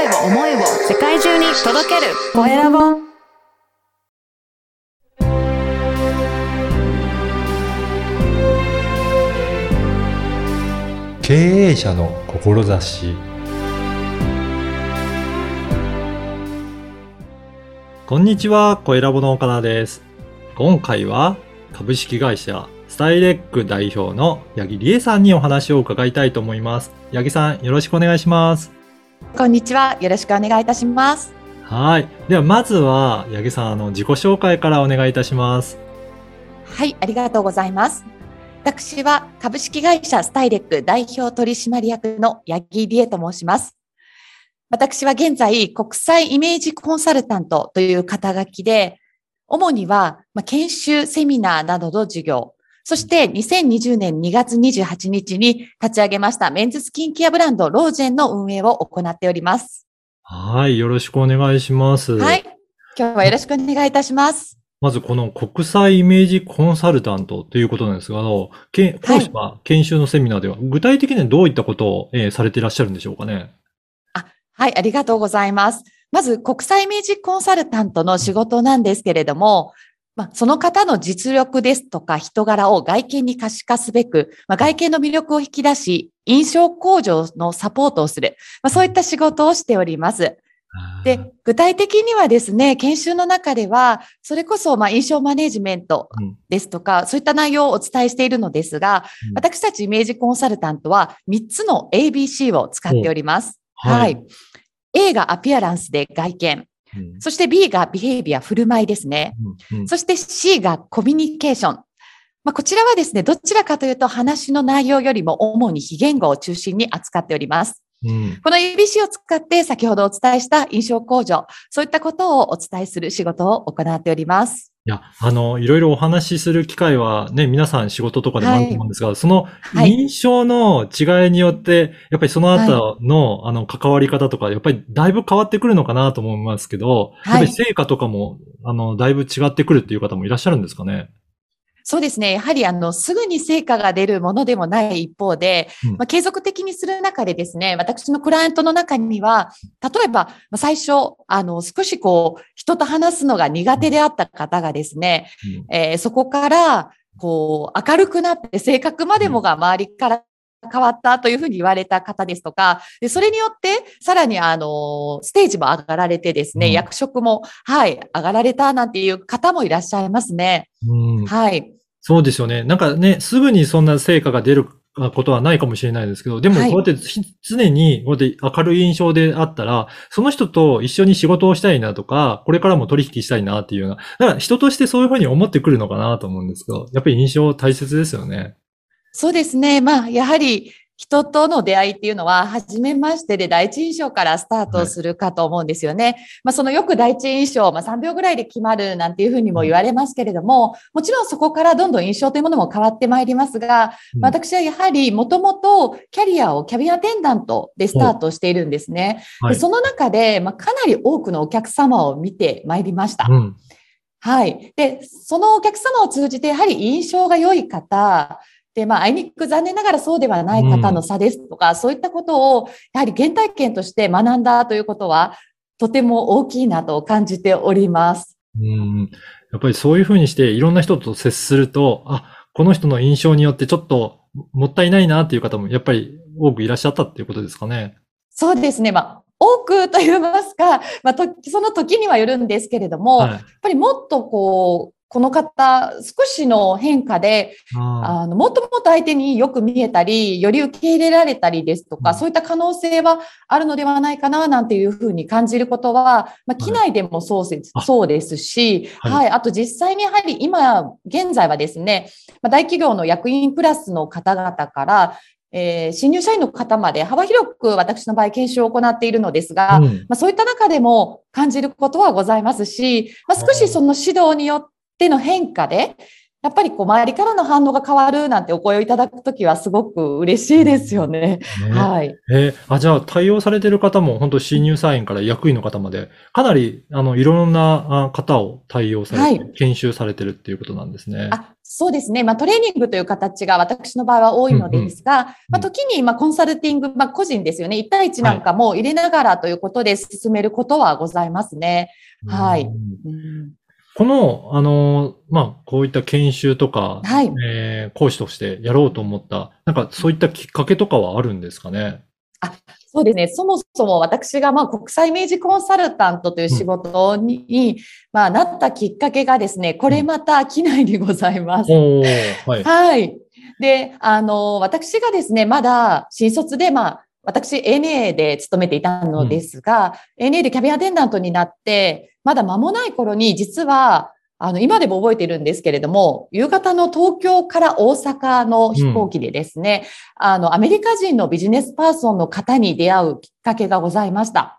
声を思いを世界中に届けるコエラボ経営者の志こんにちは、コエラボの岡田です。今回は株式会社スタイレック代表の八木理恵さんにお話を伺いたいと思います。八木さん、よろしくお願いします。こんにちは。よろしくお願いいたします。はい。では、まずは、八木さん、あの、自己紹介からお願いいたします。はい、ありがとうございます。私は株式会社スタイレック代表取締役の八木理恵と申します。私は現在、国際イメージコンサルタントという肩書きで、主には、まあ、研修、セミナーなどの授業、そして2020年2月28日に立ち上げましたメンズスキンケアブランドロージェンの運営を行っております。はい。よろしくお願いします。はい。今日はよろしくお願いいたします。まずこの国際イメージコンサルタントということなんですが、あの、け講師は研修のセミナーでは、具体的にはどういったことを、えーされていらっしゃるんでしょうかね？はい、ありがとうございます。まず、国際イメージコンサルタントの仕事なんですけれども、まあ、その方の実力ですとか人柄を外見に可視化すべく、まあ、外見の魅力を引き出し、印象向上のサポートをする、まあ、そういった仕事をしております。で、具体的にはですね、研修の中では、それこそ、まあ、印象マネジメントうんですとか、そういった内容をお伝えしているのですが、うん私たちイメージコンサルタントは3つの ABC を使っております。はいはい。A がアピアランスで外見。うんそして B がビヘイビア、振る舞いですね。うんうんそして C がコミュニケーション。まあ、こちらはですね、どちらかというと話の内容よりも主に非言語を中心に扱っております。うん。この ABC を使って先ほどお伝えした印象向上、そういったことをお伝えする仕事を行っております。いや、あの、いろいろお話しする機会はね、皆さん仕事とかでもあると思うんですが、そのはい。印象の違いによって、やっぱりその後の、あの、関わり方とか、やっぱりだいぶ変わってくるのかなと思いますけど、はいやっぱり成果とかも、あの、だいぶ違ってくるっていう方もいらっしゃるんですかね？そうですね。やはり、あの、すぐに成果が出るものでもない一方で、うんまあ、継続的にする中でですね、私のクライアントの中には、例えば、まあ最初、あの、少しこう、人と話すのが苦手であった方がですね、うんえーそこから、こう、明るくなって性格までもが周りから変わったというふうに言われた方ですとか、でそれによって、さらにあの、ステージも上がられてですね、うん役職も、はい、上がられたなんていう方もいらっしゃいますね。うんはい。そうですよね。なんかね、すぐにそんな成果が出ることはないかもしれないですけど、でもこはいうやってひ常にこうやって明るい印象であったら、その人と一緒に仕事をしたいなとか、これからも取引したいなっていうような、だから人としてそういうふうに思ってくるのかなと思うんですけど、やっぱり印象大切ですよね。そうですね。まあ、やはり人との出会いっていうのは、初めましてで第一印象からスタートするかと思うんですよね。まあ、そのよく第一印象、まあ、3秒ぐらいで決まるなんていうふうにも言われますけれども、もちろんそこからどんどん印象というものも変わってまいりますが、うん私はやはりもともとキャリアをキャビンアテンダントでスタートしているんですね。はいでその中で、まあ、かなり多くのお客様を見てまいりました。うん。はい。で、そのお客様を通じて、やはり印象が良い方、で、まあ、あいにく残念ながらそうではない方の差ですとか、そういったことを、やはり原体験として学んだということは、とても大きいなと感じております。うん。やっぱりそういうふうにしていろんな人と接すると、あ、この人の印象によってちょっともったいないなっていう方もやっぱり多くいらっしゃったっていうことですかね。そうですね。まあ、多くと言いますか、まあ、とその時にはよるんですけれども、はい。やっぱりもっとこう、この方、少しの変化で、ああの、もっともっと相手によく見えたり、より受け入れられたりですとか、うん。そういった可能性はあるのではないかな、なんていうふうに感じることは、まあ、機内でもそうです,、あ。そうですし、はい。はい、あと実際にやはり今、現在はですね、まあ、大企業の役員クラスの方々から、えー新入社員の方まで幅広く私の場合研修を行っているのですが、うん。まあ、そういった中でも感じることはございますし、まあ、少しその指導によっての変化で、やっぱりこう周りからの反応が変わるなんてお声をいただくときはすごく嬉しいですよね。ねはい。えーあ、じゃあ対応されてる方も本当新入社員から役員の方まで、かなり、あの、いろんなあ方を対応されて、はい研修されてるっていうことなんですね。あそうですね。まあ、トレーニングという形が私の場合は多いのですが、まあ、時に、まあ、コンサルティング、まあ、個人ですよね。1対1なんかも入れながらということで進めることはございますね。はいうんうんこの、あの、まあ、こういった研修とか、はい。えー講師としてやろうと思った、なんかそういったきっかけとかはあるんですかね？そうですね。そもそも私がまあ国際イメージコンサルタントという仕事に、まあ、なったきっかけがですね、これまた機内にございます。おー、はい。はい。で、あの、私がですね、まだ新卒で、まあ、私 ANA で勤めていたのですが、ANA でキャビンアテンダントになって、まだ間もない頃に、実は、あの、今でも覚えているんですけれども、夕方の東京から大阪の飛行機でですね、あの、アメリカ人のビジネスパーソンの方に出会うきっかけがございました。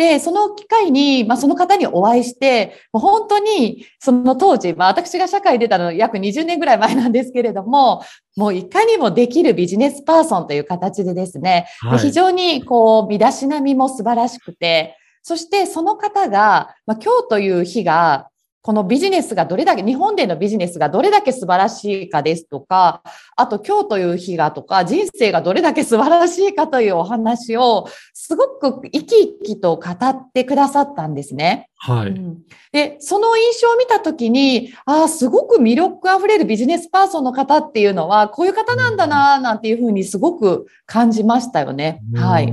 で、その機会に、まあ、その方にお会いして、もう本当に、その当時、まあ、私が社会に出たの約20年ぐらい前なんですけれども、もういかにもできるビジネスパーソンという形でですね、はい。非常にこう、身だしなみも素晴らしくて、そしてその方が、まあ、今日という日が、このビジネスがどれだけ、日本でのビジネスがどれだけ素晴らしいかですとか、あと今日という日がとか、人生がどれだけ素晴らしいかというお話を、すごく生き生きと語ってくださったんですね。はい。うんで、その印象を見たときに、ああ、すごく魅力あふれるビジネスパーソンの方っていうのは、こういう方なんだな、なんていうふうにすごく感じましたよね。はうい。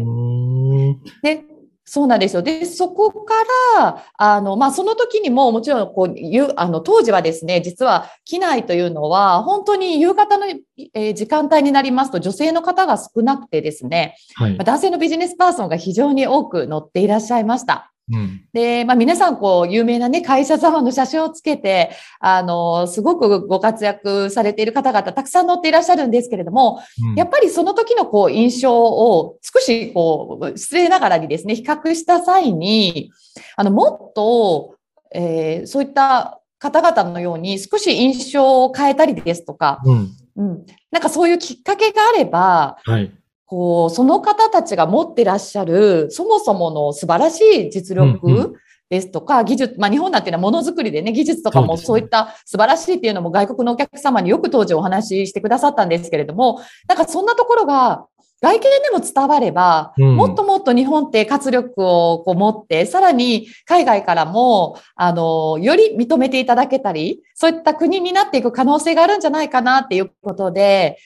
で、そうなんですよ。で、そこから、あの、まあ、その時にももちろん、こう、ゆあの、当時はですね、実は、機内というのは、本当に夕方の、えー時間帯になりますと、女性の方が少なくてですね、はいまあ。男性のビジネスパーソンが非常に多く乗っていらっしゃいました。うん。で、まあ皆さん、こう、有名なね、会社様の写真をつけて、あの、すごくご活躍されている方々、たくさん乗っていらっしゃるんですけれども、うんやっぱりその時のこう、印象を少し、こう、失礼ながらにですね、比較した際に、あの、もっと、えーそういった方々のように少し印象を変えたりですとか、うん。うん、なんかそういうきっかけがあれば、はい。こう、その方たちが持ってらっしゃる、そもそもの素晴らしい実うんう力ですとか、技術、まあ日本なんていうのはものづくりでね、技術とかもそういった素晴らしいっていうのも外国のお客様によく当時お話ししてくださったんですけれども、なんかそんなところが外見でも伝われば、うん。もっともっと日本って活力をこう持って、さらに海外からも、あの、より認めていただけたり、そういった国になっていく可能性があるんじゃないかなっていうことで、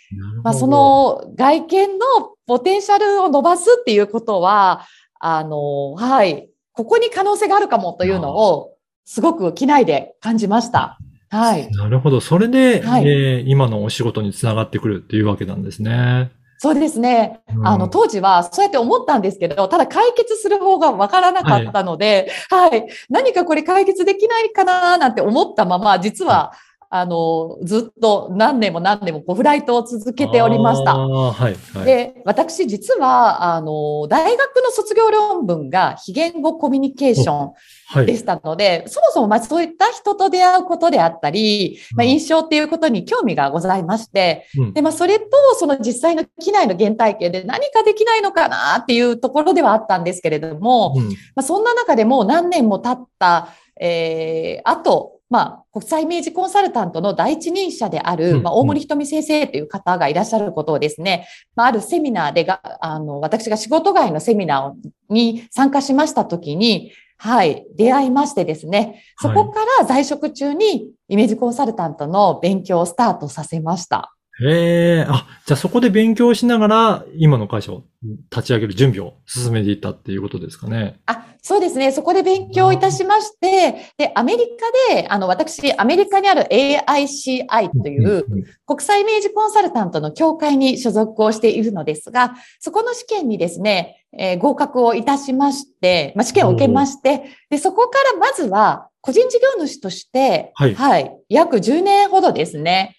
まあ、そ、の外見のポテンシャルを伸ばすっていうことは、あの、はい、ここに可能性があるかもというのを、すごく機内で感じました。はい。なるほど。それで、はいえー今のお仕事につながってくるっていうわけなんですね。そうですね。うんあの、当時はそうやって思ったんですけど、ただ解決する方がわからなかったので、はい、何かこれ解決できないかななんて思ったまま、実は、あの、ずっと何年も何年もこうフライトを続けておりました。はい。はい。で、私実は、あの、大学の卒業論文が非言語コミュニケーションはい。でしたので、そもそもまあそういった人と出会うことであったり、まあ、印象っていうことに興味がございまして、うんで、まあそれとその実際の機内の原体験で何かできないのかなっていうところではあったんですけれども、うんまあ、そんな中でもう何年も経った、えー、あと、まあ、国際イメージコンサルタントの第一人者である、うんまあ、大森ひとみ先生という方がいらっしゃることをですね、まあ、あるセミナーでが、あの、私が仕事外のセミナーに参加しましたときに、はい、出会いましてですね、そこから在職中にイメージコンサルタントの勉強をスタートさせました。へえ、あ、じゃあそこで勉強しながら、今の会社を立ち上げる準備を進めていったっていうことですかね。あ、そうですね。そこで勉強いたしまして、で、アメリカで、あの、私、アメリカにある AICI という国際イメージコンサルタントの協会に所属をしているのですが、そこの試験にですね、えー合格をいたしまして、まあ、試験を受けまして、で、そこからまずは、個人事業主として、はい約10年ほどですね、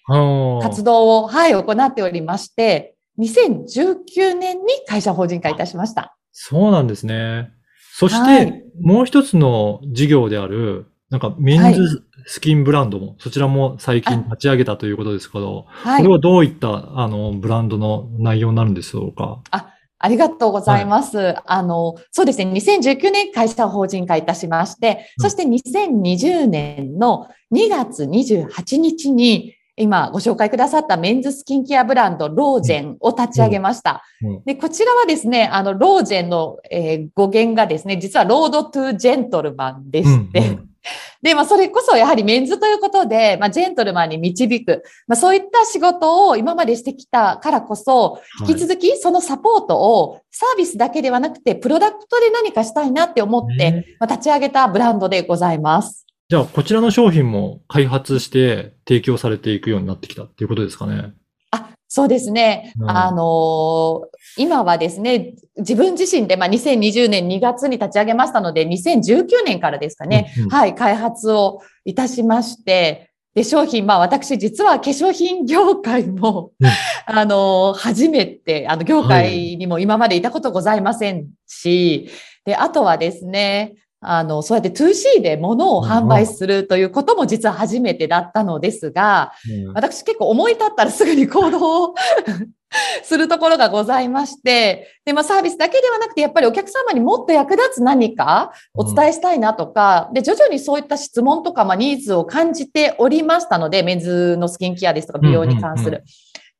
活動を、はい、行っておりまして、2019年に会社法人化いたしました。そうなんですね。そして、はいもう一つの事業である、なんかメンズ、スキンブランドも、そちらも最近立ち上げたということですけど、はいこれ。はどういった、あの、ブランドの内容になるんでしょうか？ありがとうございます。あの、そうですね、2019年会社を法人化いたしまして、うん。そして2020年の2月28日に、今ご紹介くださったメンズスキンケアブランド、ローゼンを立ち上げました。で、こちらはですね、あの、ローゼンの、えー語源がですね、実はロードトゥジェントルマンでして、うんうんで、まあ、それこそやはりメンズということで、まあ、ジェントルマンに導く、まあ、そういった仕事を今までしてきたからこそ、引き続きそのサポートをサービスだけではなくて、プロダクトで何かしたいなって思って、ねまあ、立ち上げたブランドでございます。じゃあ、こちらの商品も開発して提供されていくようになってきたっていうことですかね。あ、そうですね。うん。あのー今はですね、自分自身で、まあ、2020年2月に立ち上げましたので、2019年からですかね、うんうん。はい、開発をいたしまして、で、商品、まあ私実は化粧品業界も、うん。あの、初めて、あの、業界にも今までいたことございませんし、で、あとはですね、あの、そうやって 2C で物を販売するということも実は初めてだったのですが、うん。私結構思い立ったらすぐに行動をするところがございまして、で、まあサービスだけではなくて、やっぱりお客様にもっと役立つ何かお伝えしたいなとか、で、徐々にそういった質問とか、まあニーズを感じておりましたので、メンズのスキンケアですとか美容に関すうんうんる。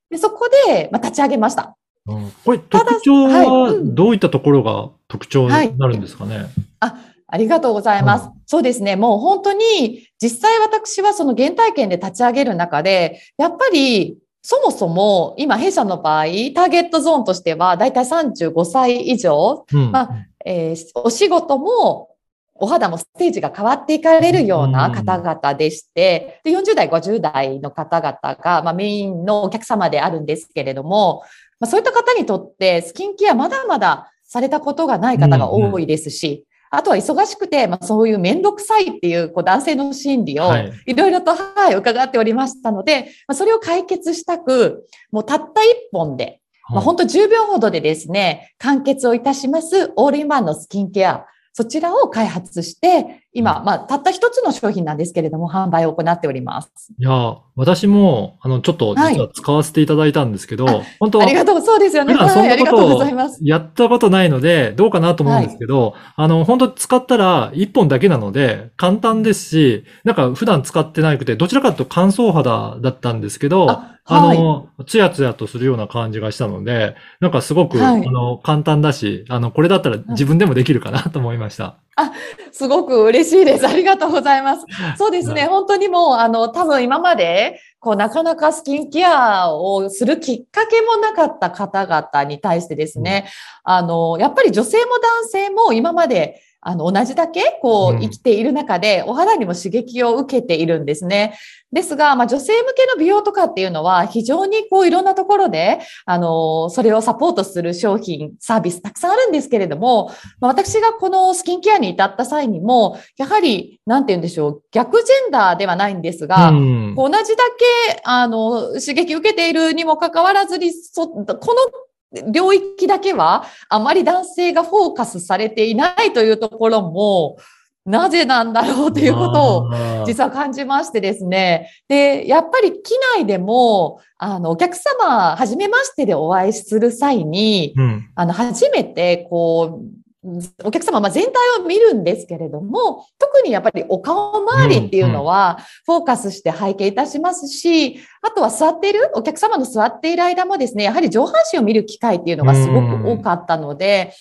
で、そこで、まあ立ち上げました。うん。これ、ただ特徴はい。はうん。どういったところが特徴になるんですかね？ありがとうございます。うそうですね。もう本当に、実際私はその原体験で立ち上げる中で、やっぱり、そもそも今弊社の場合、ターゲットゾーンとしてはだいたい35歳以上、うんまえーお仕事もお肌もステージが変わっていかれるような方々でして、で40代、50代の方々が、まあ、メインのお客様であるんですけれども、まあ、そういった方にとってスキンケアまだまだされたことがない方が多いですし、あとは忙しくて、まあ、そういうめんどくさいっていうこう男性の心理をはい。いろいろと、はい、伺っておりましたので、まあ、それを解決したく、もうたった一本で、まあ、本当10秒ほどでですね、完結をいたしますオールインワンのスキンケア、そちらを開発して、今、まあ、たった一つの商品なんですけれども、販売を行っております。いや、私も、あの、ちょっと実は使わせていただいたんですけど、本当ありがとう、そうですよね。はい、ありがとうございます。やったことないので、どうかなと思うんですけど、あの、本当使ったら一本だけなので、簡単ですし、なんか普段使ってなくて、どちらかというと乾燥肌だったんですけど、ああはいの、ツヤツヤとするような感じがしたので、なんかすごく、はいあの、簡単だし、あの、これだったら自分でもできるかなと思いました。すごく嬉しいです。ありがとうございます。そうですね。はい本当にもう、あの、多分今まで、こう、なかなかスキンケアをするきっかけもなかった方々に対してですね、あの、やっぱり女性も男性も今まで、あの、同じだけ、こう生きている中で、お肌にも刺激を受けているんですね。ですが、まあ、女性向けの美容とかっていうのは、非常にこう、いろんなところで、あの、それをサポートする商品、サービスたくさんあるんですけれども、まあ、私がこのスキンケアに至った際にも、やはり、なんて言うんでしょう、逆ジェンダーではないんですが、うん同じだけ、あの、刺激受けているにもかかわらずに、そこの領域だけは、あまり男性がフォーカスされていないというところも、なぜなんだろうということを、実は感じましてですね。で、やっぱり機内でも、あの、お客様、はじめましてでお会いする際に、うん。あの、初めて、こう、お客様、まあ、全体を見るんですけれども、特にやっぱりお顔周りっていうのは、フォーカスして拝見いたしますし、あとは座っている、お客様の座っている間もですね、やはり上半身を見る機会っていうのがすごく多かったので、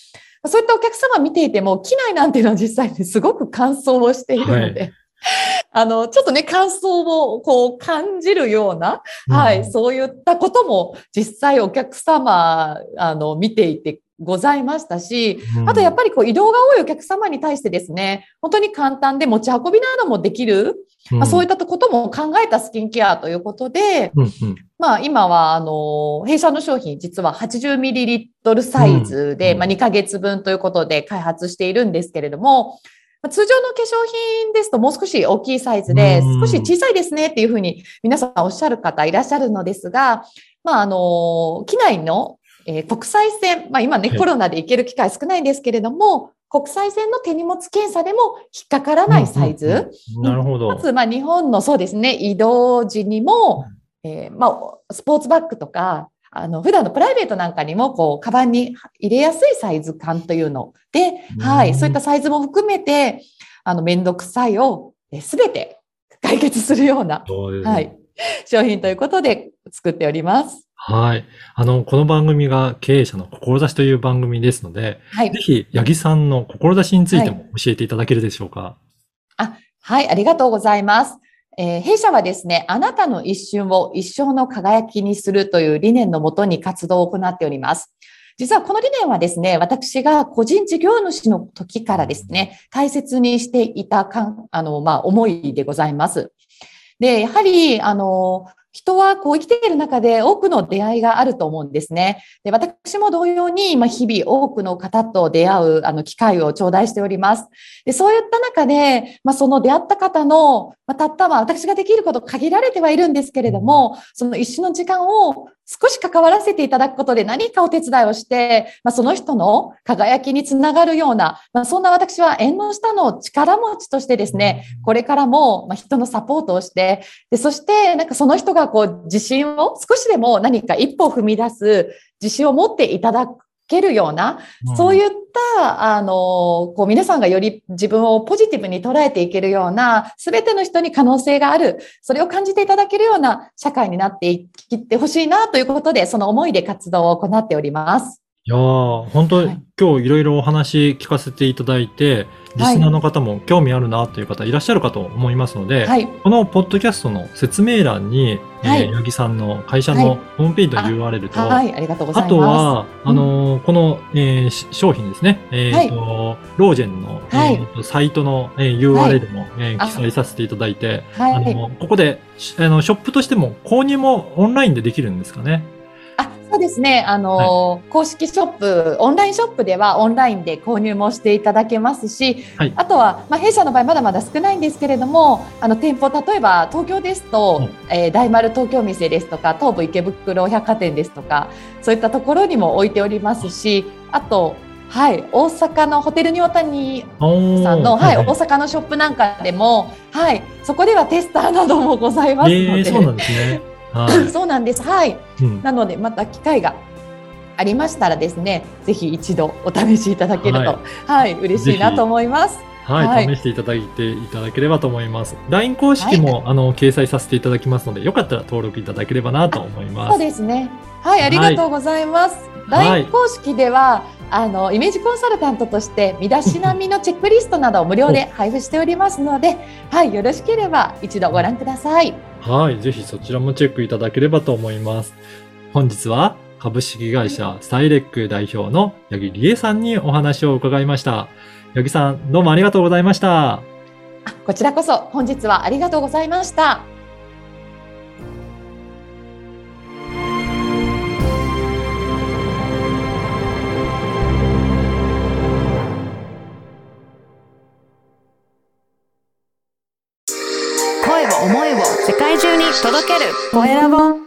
そういったお客様見ていても、機内なんていうのは実際にすごく乾燥をしているので、は あの、ちょっとね、乾燥をこう感じるような、はい、うんそういったことも実際お客様、あの、見ていてございましたし、あとやっぱりこう移動が多いお客様に対してですね、本当に簡単で持ち運びなどもできる、まあ、そういったことも考えたスキンケアということで、うんうん。まあ今はあの、弊社の商品実は 80ml サイズで、うんまあ2ヶ月分ということで開発しているんですけれども、まあ通常の化粧品ですともう少し大きいサイズで、うん。少し小さいですねっていうふうに皆さんおっしゃる方いらっしゃるのですが、まああの、機内の、えー国際線、まあ今ねはいコロナで行ける機会少ないんですけれども、国際線の手荷物検査でも引っかからないサイズ。なるほど。まず、まあ、日本のそうですね、移動時にも、えーまあ、スポーツバッグとか、あの、普段のプライベートなんかにも、こう、カバンに入れやすいサイズ感というので、はうんい、そういったサイズも含めて、あの、めんどくさいをすべて解決するような、はい、商品ということで作っております。はい。あの、この番組が経営者の志という番組ですので、はいぜ。ひ、八木さんの志についても教えていただけるでしょうか？はい、ありがとうございます。えー弊社はですね、あなたの一瞬を一生の輝きにするという理念のもとに活動を行っております。実はこの理念はですね、私が個人事業主の時からですね、大切にしていたかん、あの、まあ、思いでございます。で、やはり、あの、人はこう生きている中で多くの出会いがあると思うんですね。で、私も同様に、まあ、日々多くの方と出会う、あの、機会を頂戴しております。で、そういった中で、まあ、その出会った方の、まあ、たったまあ私ができること限られてはいるんですけれども、その一瞬の時間を少し関わらせていただくことで何かお手伝いをして、まあ、その人の輝きにつながるような、まあ、そんな私は縁の下の力持ちとしてですね、これからもまあ人のサポートをして、で、そしてなんかその人がこう自信を少しでも何か一歩踏み出す自信を持っていただけるような、そういった、あの、こう皆さんがより自分をポジティブに捉えていけるような、すべての人に可能性がある、それを感じていただけるような社会になっていってほしいなということで、その思いで活動を行っております。いやー、本当、はい今日いろいろお話聞かせていただいて、リスナーの方も興味あるなという方いらっしゃるかと思いますので、はい。このポッドキャストの説明欄に、はいえー八木さんの会社はいのホームページの URL と、はい。ありがとあ。とは、うんあのーこの、えーし商品ですね、えーとロージェンの、はいえーとサイトの、えー URL も、えーあ記載させていただいて、はい。あのここでしあのショップとしても購入もオンラインでできるんですかね。あ、そうですね。あの、公式ショップ、オンラインショップではオンラインで購入もしていただけますし、はいあとは、まあ、弊社の場合まだまだ少ないんですけれども、あの店舗、例えば東京ですと、うんえー大丸東京店ですとか、東武池袋百貨店ですとか、そういったところにも置いておりますし、あと、はい、大阪のホテルニョータニおさんの、はい、はい大阪のショップなんかでも、はい、そこではテスターなどもございますので、えー、そうなんですね。は そうなんです。はい。い。うんなので、また機会がありましたらですね、ぜひ一度お試しいただけると、ははい、嬉しいなと思います。はい、はい試していただいていただければと思います。LINE 公式も、あの掲載させていただきますので、よかったら登録いただければなと思います。そうですね。はい、ありがとうございます。はい LINE 公式では、あの、イメージコンサルタントとして、身だしなみのチェックリストなどを無料で配布しておりますので、はい、よろしければ一度ご覧ください。はい、ぜひそちらもチェックいただければと思います。本日は株式会社スタイレック代表の八木理恵さんにお話を伺いました。八木さん、どうもありがとうございました。こちらこそ本日はありがとうございました。届ける。コエラボ。